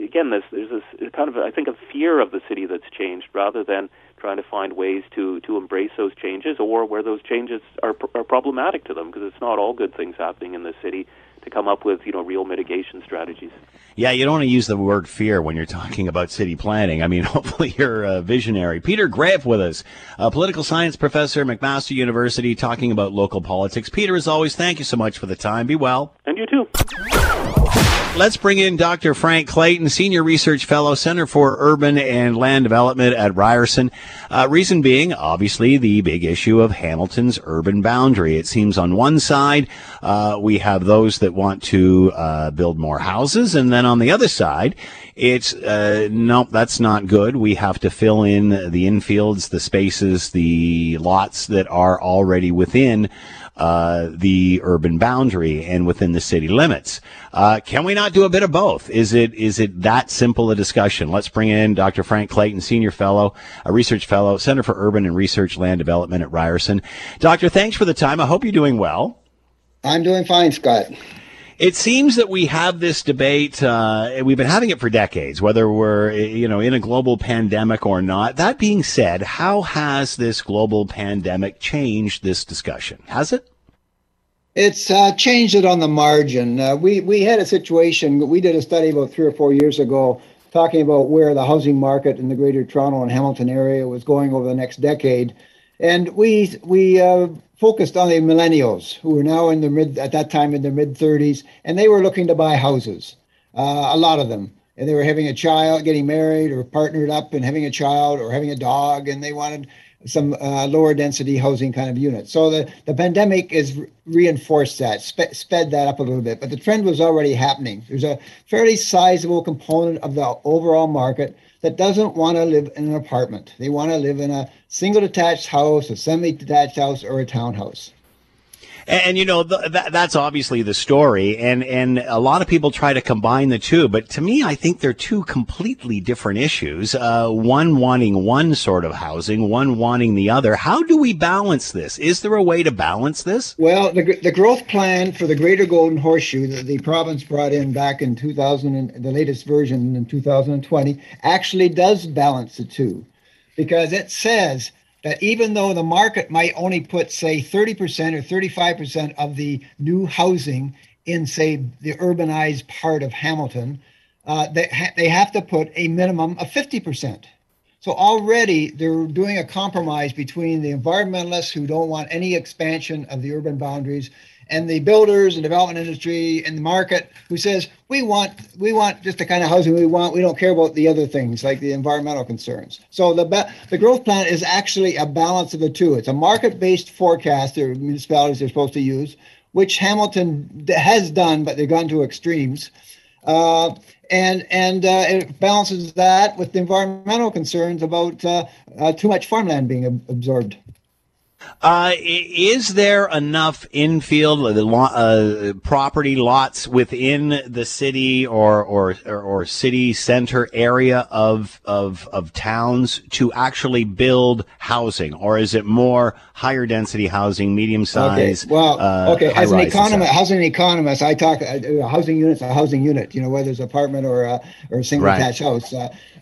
again, there's, there's this kind of, I think, a fear of the city that's changed rather than trying to find ways to, to embrace those changes or where those changes are, are problematic to them because it's not all good things happening in the city to come up with, you know, real mitigation strategies. Yeah, you don't want to use the word fear when you're talking about city planning. I mean, <laughs> hopefully you're a visionary. Peter Graefe with us, a political science professor at McMaster University, talking about local politics. Peter, as always, thank you so much for the time. Be well. And you too. Let's bring in Dr. Frank Clayton, Senior Research Fellow, Center for Urban and Land Development at Ryerson. Uh, reason being, obviously, the big issue of Hamilton's urban boundary. It seems on one side, uh, we have those that want to uh, build more houses, and then on the other side, it's uh, nope, that's not good. We have to fill in the infields, the spaces, the lots that are already within uh, the urban boundary and within the city limits. Uh, can we not do a bit of both? Is it is it that simple a discussion? Let's bring in Dr. Frank Clayton, senior fellow, a research fellow, Center for Urban and Research Land Development at Ryerson. Doctor, thanks for the time. I hope you're doing well. I'm doing fine, Scott. It seems that we have this debate. Uh, we've been having it for decades, whether we're you know in a global pandemic or not. That being said, how has this global pandemic changed this discussion? Has it? It's uh, changed it on the margin. Uh, we we had a situation. We did a study about three or four years ago, talking about where the housing market in the Greater Toronto and Hamilton area was going over the next decade, and we we uh, focused on the millennials who were now in their mid at that time in their mid 30s, and they were looking to buy houses. Uh, a lot of them, and they were having a child, getting married, or partnered up and having a child, or having a dog, and they wanted some uh, lower density housing kind of units. So the, the pandemic has reinforced that, spe- sped that up a little bit, but the trend was already happening. There's a fairly sizable component of the overall market that doesn't want to live in an apartment. They want to live in a single detached house, a semi detached house, or a townhouse. And, you know th- that, that's obviously the story, and and a lot of people try to combine the two, but to me, I think they're two completely different issues. Uh, one wanting one sort of housing, one wanting the other. How do we balance this? Is there a way to balance this? Well, the, the growth plan for the Greater Golden Horseshoe that the province brought in back in 2000, and the latest version in 2020, actually does balance the two, because it says that even though the market might only put, say, 30% or 35% of the new housing in, say, the urbanized part of Hamilton, uh, they, ha- they have to put a minimum of 50%. So already they're doing a compromise between the environmentalists who don't want any expansion of the urban boundaries and the builders and development industry and the market who says we want we want just the kind of housing we want. We don't care about the other things like the environmental concerns. So the ba- the growth plan is actually a balance of the two. It's a market based forecast that municipalities are supposed to use which hamilton has done but they've gone to extremes. Uh, and and uh, it balances that with the environmental concerns about uh, uh, too much farmland being ab- absorbed Uh, is there enough infield uh, uh, property lots within the city or, or or or city center area of of of towns to actually build housing, or is it more higher density housing, medium size? Okay. Well, uh, okay. As an economist, housing economist, I talk uh, housing unit's a housing unit. You know, whether it's apartment or a, or a single Right. attached house.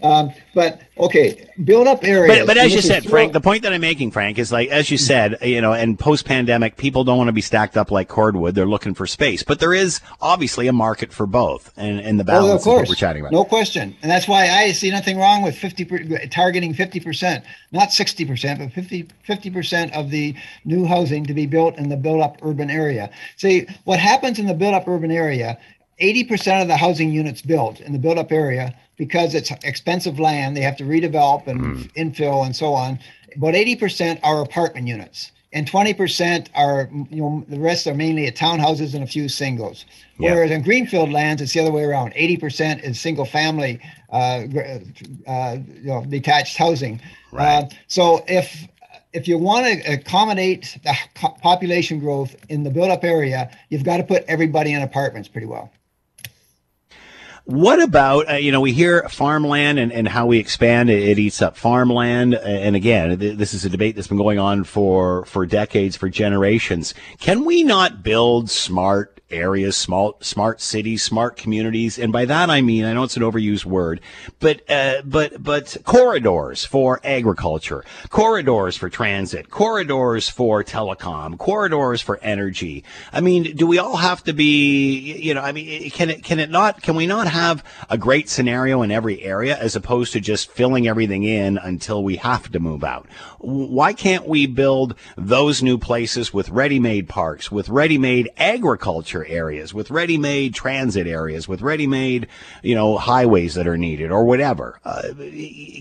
Um, but okay, build up areas. But, but as you said, Frank, the point that I'm making, Frank, is like as you said, you know, and post pandemic, people don't want to be stacked up like cordwood. They're looking for space. But there is obviously a market for both. And, and the balance Oh, of is what course. we're chatting about. No question. And that's why I see nothing wrong with 50 per, targeting 50%, not 60%, but 50 50% of the new housing to be built in the built up urban area. See, what happens in the built up urban area, 80% of the housing units built in the built up area because it's expensive land, they have to redevelop and infill and so on. About 80% are apartment units. And 20% are, you know, the rest are mainly townhouses and a few singles. Yeah. Whereas in greenfield lands, it's the other way around. 80% is single family, uh, uh, you know, detached housing. Uh, so if if you want to accommodate the population growth in the built-up area, you've got to put everybody in apartments pretty well. What about, uh, you know, we hear farmland and, and how we expand it, it eats up farmland. And again, th- this is a debate that's been going on for, for decades, for generations. Can we not build smart areas, small, smart cities, smart communities? And by that I mean, I know it's an overused word, but, uh, but, but corridors for agriculture, corridors for transit, corridors for telecom, corridors for energy. I mean, do we all have to be, you know, I mean, can it, can it not, can we not have a great scenario in every area as opposed to just filling everything in until we have to move out? Why can't we build those new places with ready-made parks, with ready-made agriculture areas, with ready-made transit areas, with ready-made, you know, highways that are needed or whatever? Uh,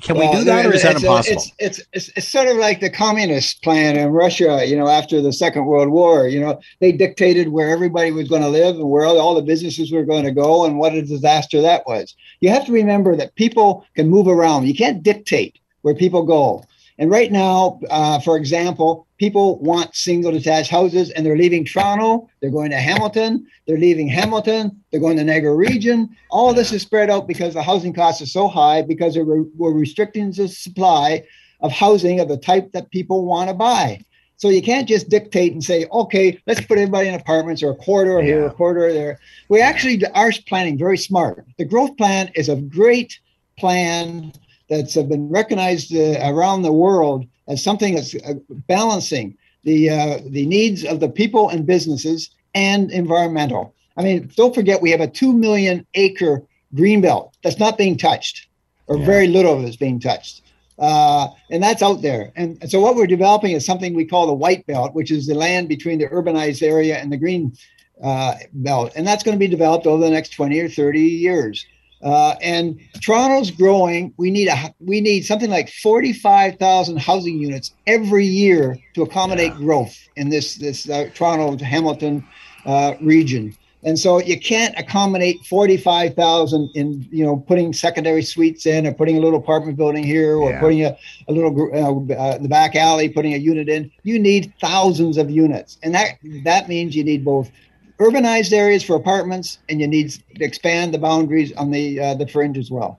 can we do that or is that a- impossible? it's, it's, it's, it's sort of like the communist plan in Russia, you know, after the Second World War. You know, they dictated where everybody was going to live and where all the businesses were going to go and what a disaster that was. You have to remember that people can move around. You can't dictate where people go. And right now, uh, for example, people want single detached houses and they're leaving Toronto, they're going to Hamilton, they're leaving Hamilton, they're going to Niagara region. All this is spread out because the housing costs are so high because were, we're restricting the supply of housing of the type that people want to buy. So you can't just dictate and say, okay, let's put everybody in apartments or a corridor here, a corridor there. We actually are planning very smart. The growth plan is a great plan that's uh, been recognized uh, around the world as something that's uh, balancing the uh, the needs of the people and businesses and environmental. I mean, don't forget we have a two million acre green belt that's not being touched, or very little of it is being touched. Uh, and that's out there. And so what we're developing is something we call the white belt, which is the land between the urbanized area and the green uh, belt. And that's going to be developed over the next 20 or 30 years. Uh, and Toronto's growing. We need a we need something like 45,000 housing units every year to accommodate growth in this this uh, Toronto Hamilton uh, region. And so you can't accommodate 45,000 in, you know, putting secondary suites in or putting a little apartment building here or Yeah. putting a, a little, uh, uh, the back alley, putting a unit in. You need thousands of units. And that, that means you need both urbanized areas for apartments and you need to expand the boundaries on the, uh, the fringe as well.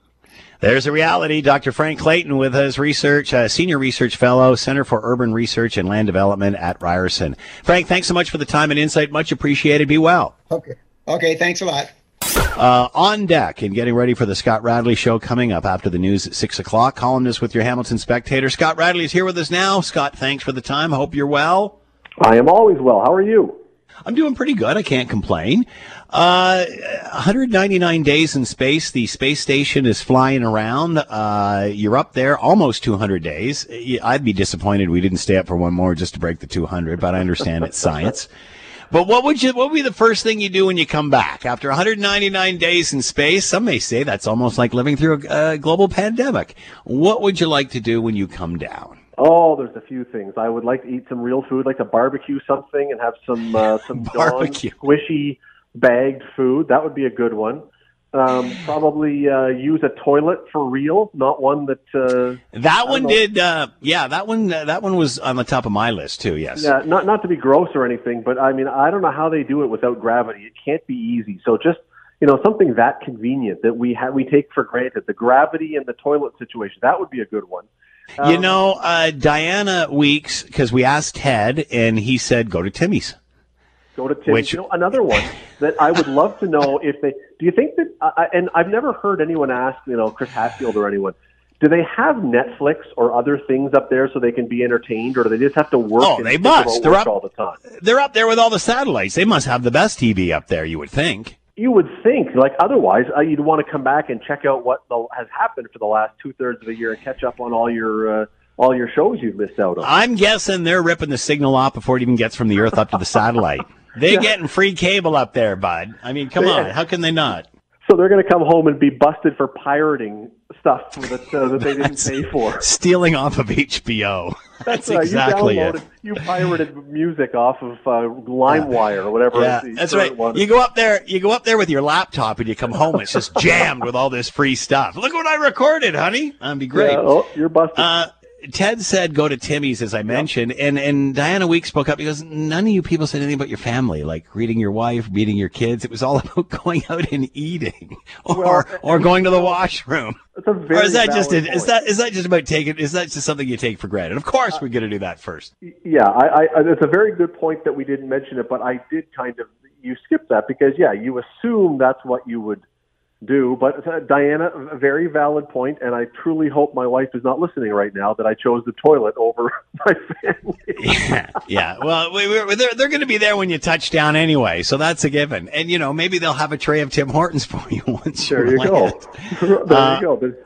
There's a reality. Dr. Frank Clayton with his research, uh, senior research fellow, Center for Urban Research and Land Development at Ryerson. Frank, thanks so much for the time and insight. Much appreciated. Be well. Okay. Okay. Thanks a lot. Uh, on deck and getting ready for the Scott Radley show coming up after the news at six o'clock. Columnist with your Hamilton Spectator. Scott Radley is here with us now. Scott, thanks for the time. Hope you're well. I am always well. How are you? I'm doing pretty good. I can't complain. Uh, 199 days in space. The space station is flying around. Uh, you're up there almost 200 days. I'd be disappointed we didn't stay up for one more just to break the 200, but I understand it's science. But what would you? What would be the first thing you do when you come back after 199 days in space? Some may say that's almost like living through a, a global pandemic. What would you like to do when you come down? Oh, there's a few things. I would like to eat some real food, like to barbecue something and have some uh, <laughs> some Barbecue. Squishy bagged food. That would be a good one. Um, <sighs> probably uh, use a toilet for real, not one that. Uh, That one know. did. Uh, yeah, that one. Uh, that one was on the top of my list too. Yes. Yeah, not not to be gross or anything, but I mean, I don't know how they do it without gravity. It can't be easy. So just you know, something that convenient that we ha- we take for granted, the gravity and the toilet situation. That would be a good one. You Um, know, uh, Diana Weeks, because we asked Ted, and he said go to Timmy's. Go to Tim. Which- You know, another one that I would love to know if they. Do you think that? Uh, and I've never heard anyone ask, you know, Chris Hadfield or anyone. Do they have Netflix or other things up there so they can be entertained, or do they just have to work? Oh, they must. They're up- all the time. They're up there with all the satellites. They must have the best TV up there, you would think. You would think, like otherwise, uh, you'd want to come back and check out what the, has happened for the last two thirds of the year and catch up on all your uh, all your shows you've missed out on. I'm guessing they're ripping the signal off before it even gets from the Earth up to the satellite. They're Yeah. getting free cable up there, bud. I mean, come They- on. How can they not? So they're going to come home and be busted for pirating stuff that uh, that they didn't pay for. Stealing off of HBO. That's, right. exactly you it. You pirated music off of uh, LimeWire or whatever. Yeah, that's right. one. You go up there, you go up there with your laptop, and you come home. It's just <laughs> jammed with all this free stuff. Look what I recorded, honey. That'd be great. Yeah, oh, you're busted. Uh, Ted said go to Timmy's, as I mentioned, and and Diana Weeks spoke up because none of you people said anything about your family, like greeting your wife, meeting your kids. It was all <laughs> about going out and eating, <laughs> or or going to the washroom. It's a very or is that just a, is that is that just about taking is that just something you take for granted? Of course, we're going to do that first. Yeah, I, I, it's a very good point that we didn't mention it, but I did kind of you skipped that because yeah, you assume that's what you would do. But uh, Diana, a very valid point, and I truly hope my wife is not listening right now that I chose the toilet over <laughs> my family. <laughs> yeah, well, we, we, they're, they're going to be there when you touch down anyway, so that's a given. And you know, maybe they'll have a tray of Tim Hortons for you <laughs> once There you you go. there Uh, you go. There's-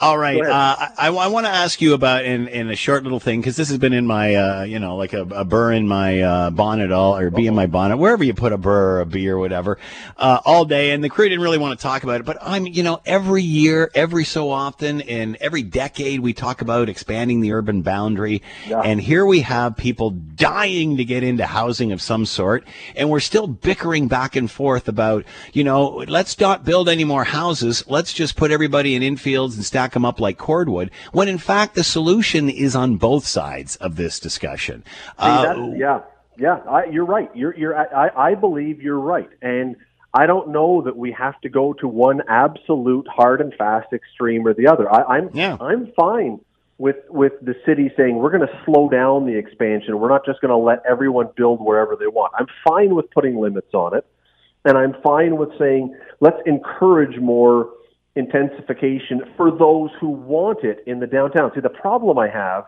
All right, uh. I, I want to ask you about in, in a short little thing because this has been in my uh, you know like a, a burr in my uh, bonnet all or bee in my bonnet wherever you put a burr or a bee or whatever uh, all day and the crew didn't really want to talk about it but I'm you know every year every so often and every decade we talk about expanding the urban boundary and here we have people dying to get into housing of some sort and we're still bickering back and forth about you know let's not build any more houses let's just put everybody in infields and stack them up like cordwood when in fact the solution is on both sides of this discussion Uh, yeah, yeah, I, you're right. You're, you're, I, I believe you're right, and I don't know that we have to go to one absolute hard and fast extreme or the other. I, I'm, I'm fine with with the city saying we're going to slow down the expansion. We're not just going to let everyone build wherever they want. I'm fine with putting limits on it, and I'm fine with saying let's encourage more intensification for those who want it in the downtown. See, the problem I have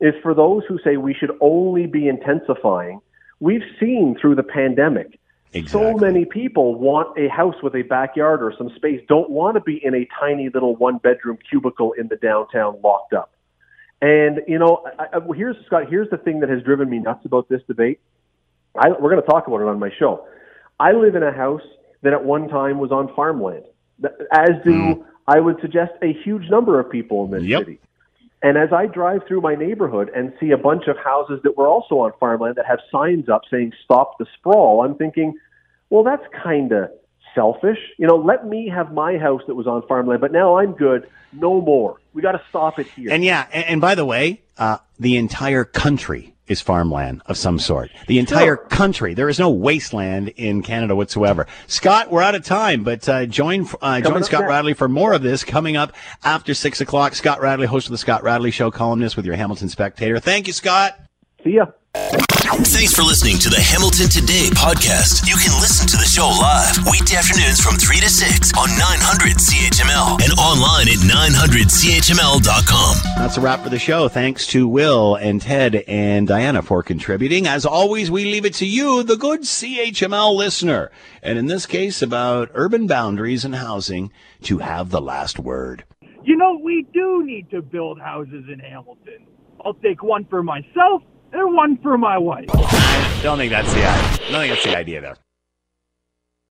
is for those who say we should only be intensifying, we've seen through the pandemic. So many people want a house with a backyard or some space, don't want to be in a tiny little one bedroom cubicle in the downtown locked up. And, you know, I, I, here's, Scott, here's the thing that has driven me nuts about this debate. I, we're going to talk about it on my show. I live in a house that at one time was on farmland, as do, I would suggest, a huge number of people in this city. And as I drive through my neighborhood and see a bunch of houses that were also on farmland that have signs up saying stop the sprawl, I'm thinking, well, that's kind of selfish. You know, let me have my house that was on farmland, but now I'm good. No more. We got to stop it here. And yeah, and, and by the way, uh, the entire country is farmland of some sort. The entire country. There is no wasteland in Canada whatsoever. Scott, we're out of time, but uh, join uh, join Scott next. Radley for more of this coming up after six o'clock. Scott Radley, host of the Scott Radley Show, columnist with your Hamilton Spectator. Thank you, Scott. See ya. Thanks for listening to the Hamilton Today podcast. You can listen to the show live weekday afternoons from 3 to 6 on 900 CHML and online at 900CHML.com. That's a wrap for the show. Thanks to Will and Ted and Diana for contributing. As always, we leave it to you, the good CHML listener, and in this case about urban boundaries and housing, to have the last word. You know, we do need to build houses in Hamilton. I'll take one for myself and one for my wife. Don't think that's the idea. Don't think that's the idea there.